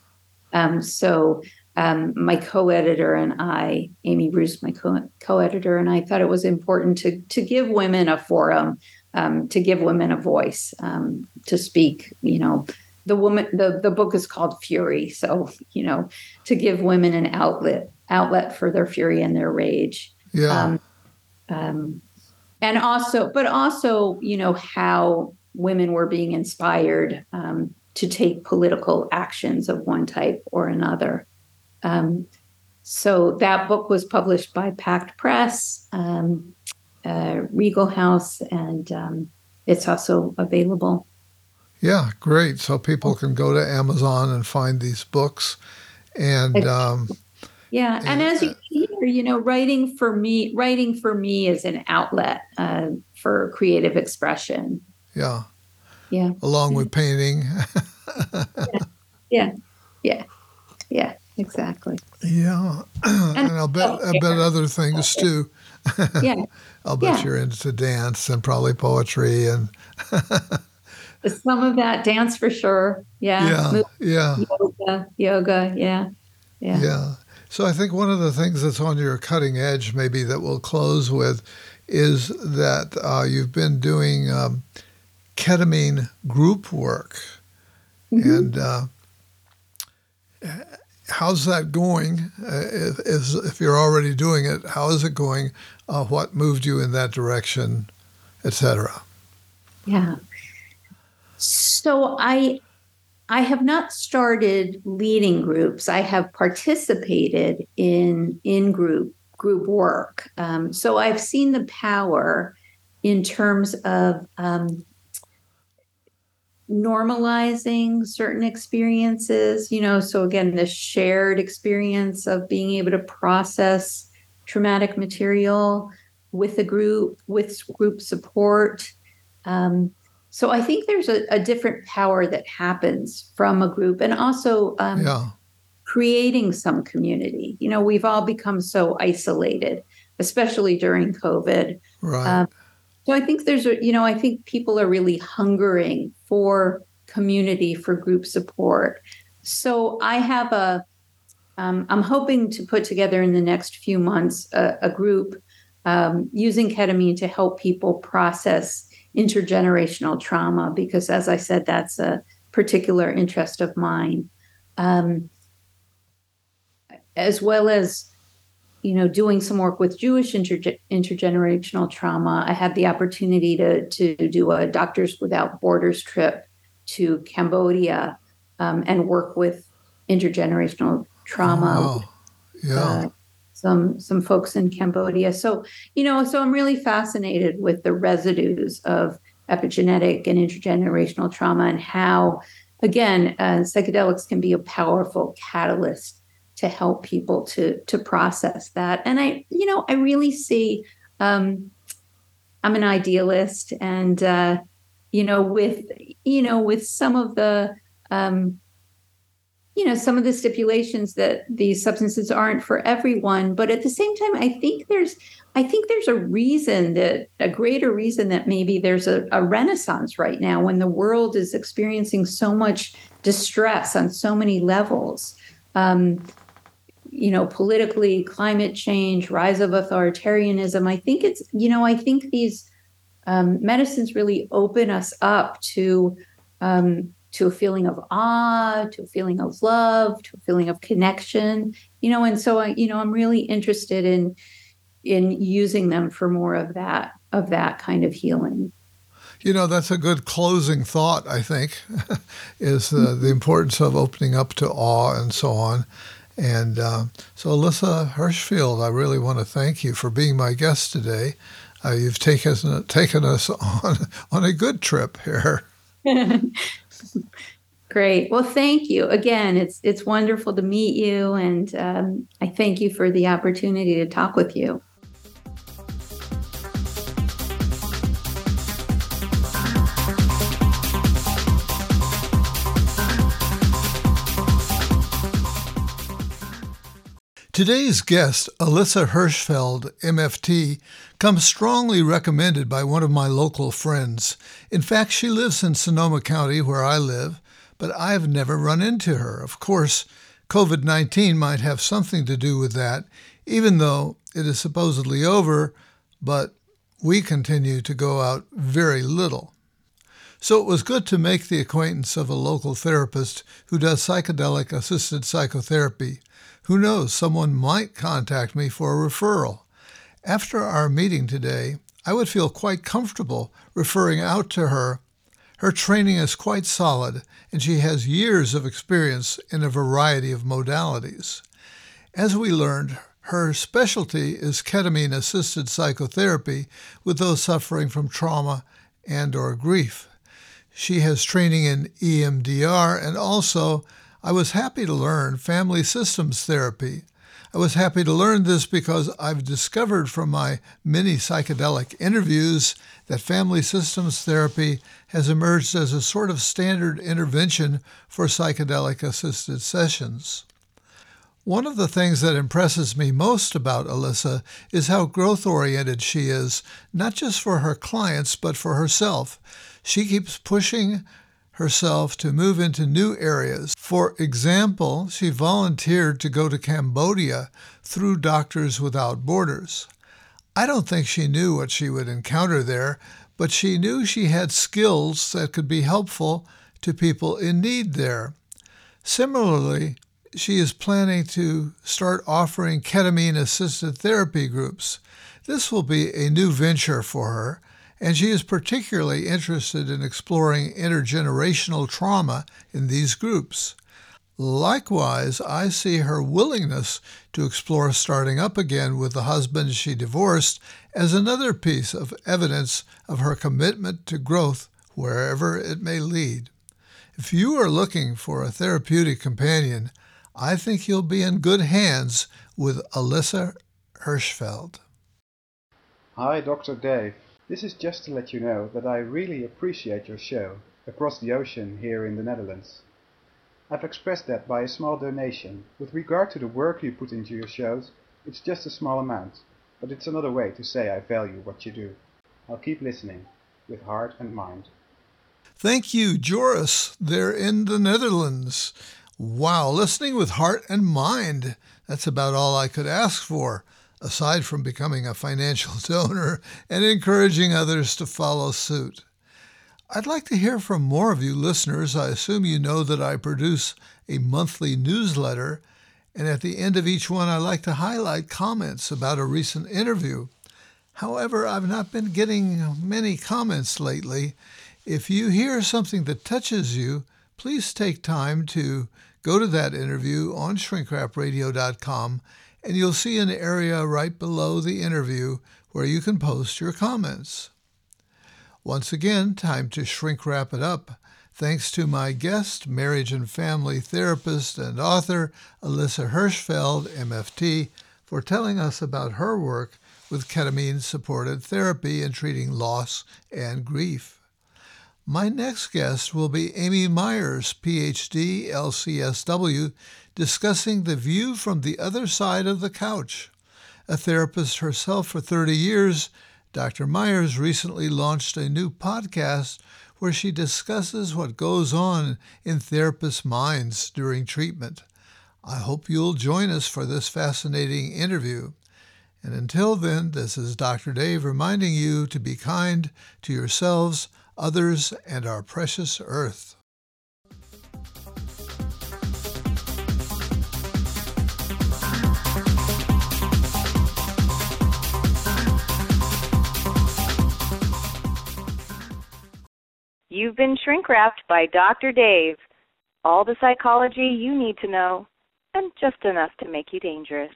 Um, so um, my co-editor and I, Amy Bruce, my co- co-editor, and I thought it was important to to give women a forum, um, to give women a voice, um, to speak, you know, the woman the, the book is called fury so you know to give women an outlet outlet for their fury and their rage yeah um, um, and also, but also, you know, how women were being inspired um, to take political actions of one type or another. Um, so that book was published by Pact Press, um, uh, Regal House, and um, it's also available. Yeah, great. So people can go to Amazon and find these books. And um, yeah, and as you hear, you know, writing for me, writing for me is an outlet uh, for creative expression. Yeah. Yeah. Along with painting. yeah. Yeah. Yeah. Exactly. Yeah. and, and I'll bet I bet other things too. yeah. I'll bet Yeah. you're into dance and probably poetry and Some of that dance for sure. Yeah. yeah, yeah, Yoga. Yoga. Yeah. Yeah. yeah. So I think one of the things that's on your cutting edge, maybe that we'll close with, is that uh, you've been doing um, ketamine group work, and uh, how's that going? Uh, if, if if you're already doing it, how is it going? Uh, what moved you in that direction, etc. Yeah. So I I have not started leading groups. I have participated in in group group work. Um, so I've seen the power in terms of um, normalizing certain experiences. You know, so again, the shared experience of being able to process traumatic material with a group, with group support. Um, so I think there's a, a different power that happens from a group, and also um, Yeah, creating some community. You know, we've all become so isolated, especially during COVID. right. Um, So I think there's a, you know, I think people are really hungering for community, for group support. So I have a, um, I'm hoping to put together in the next few months a, a group um, using ketamine to help people process intergenerational trauma, because as I said, that's a particular interest of mine. Um, as well as you know, doing some work with Jewish interge- intergenerational trauma, I had the opportunity to to do a Doctors Without Borders trip to Cambodia um, and work with intergenerational trauma. Oh, yeah. uh, some some folks in Cambodia. So you know, so I'm really fascinated with the residues of epigenetic and intergenerational trauma and how, again, uh, psychedelics can be a powerful catalyst to help people to to process that. And I, you know, I really see. Um, I'm an idealist, and uh, you know, with you know, with some of the um, you know some of the stipulations that these substances aren't for everyone but at the same time i think there's i think there's a reason that a greater reason that maybe there's a, a renaissance right now when the world is experiencing so much distress on so many levels. Um, you know politically climate change rise of authoritarianism. I think it's you know i think these um, medicines really open us up to um, to a feeling of awe, to a feeling of love, to a feeling of connection, you know, and so I, you know, I'm really interested in in using them for more of that of that kind of healing. You know, that's a good closing thought, I think, is uh, the importance of opening up to awe and so on. And uh, so, Alissa Hirshfeld, I really want to thank you for being my guest today. Uh, you've taken, taken us on, on a good trip here. Great. Well, thank you again. It's it's wonderful to meet you, and um, I thank you for the opportunity to talk with you. Today's guest, Alissa Hirshfeld, MFT, comes strongly recommended by one of my local friends. In fact, she lives in Sonoma County, where I live, but I've never run into her. Of course, COVID 19 might have something to do with that, even though it is supposedly over, but we continue to go out very little. So it was good to make the acquaintance of a local therapist who does psychedelic assisted psychotherapy. Who knows, someone might contact me for a referral. After our meeting today, I would feel quite comfortable referring out to her. Her training is quite solid, and she has years of experience in a variety of modalities. As we learned, her specialty is ketamine assisted psychotherapy with those suffering from trauma and or grief. She has training in EMDR and also I was happy to learn family systems therapy. I was happy to learn this because I've discovered from my many psychedelic interviews that family systems therapy has emerged as a sort of standard intervention for psychedelic assisted sessions. One of the things that impresses me most about Alissa is how growth oriented she is, not just for her clients, but for herself. She keeps pushing herself to move into new areas. For example, she volunteered to go to Cambodia through Doctors Without Borders. I don't think she knew what she would encounter there, but she knew she had skills that could be helpful to people in need there. Similarly, she is planning to start offering ketamine assisted therapy groups. This will be a new venture for her, and she is particularly interested in exploring intergenerational trauma in these groups. Likewise, I see her willingness to explore starting up again with the husband she divorced as another piece of evidence of her commitment to growth wherever it may lead. If you are looking for a therapeutic companion, I think you'll be in good hands with Alissa Hirshfeld. Hi, Dr. Dave. This is just to let you know that I really appreciate your show across the ocean here in the Netherlands. I've expressed that by a small donation. With regard to the work you put into your shows, it's just a small amount, but it's another way to say I value what you do. I'll keep listening with heart and mind. Thank you, Joris, there in the Netherlands. Wow, listening with heart and mind. That's about all I could ask for, aside from becoming a financial donor and encouraging others to follow suit. I'd like to hear from more of you listeners. I assume you know that I produce a monthly newsletter, and at the end of each one, I like to highlight comments about a recent interview. However, I've not been getting many comments lately. If you hear something that touches you, please take time to Go to that interview on shrinkrapradio.com and you'll see an area right below the interview where you can post your comments. Once again, time to shrink wrap it up. Thanks to my guest, marriage and family therapist and author Alissa Hirshfeld, MFT, for telling us about her work with ketamine supported therapy in treating loss and grief. My next guest will be Amy Myers, PhD, LCSW, discussing the view from the other side of the couch. A therapist herself for 30 years, Dr. Myers recently launched a new podcast where she discusses what goes on in therapists' minds during treatment. I hope you'll join us for this fascinating interview. And until then, this is Dr. Dave reminding you to be kind to yourselves others, and our precious earth. You've been shrink wrapped by Dr. Dave. All the psychology you need to know, and just enough to make you dangerous.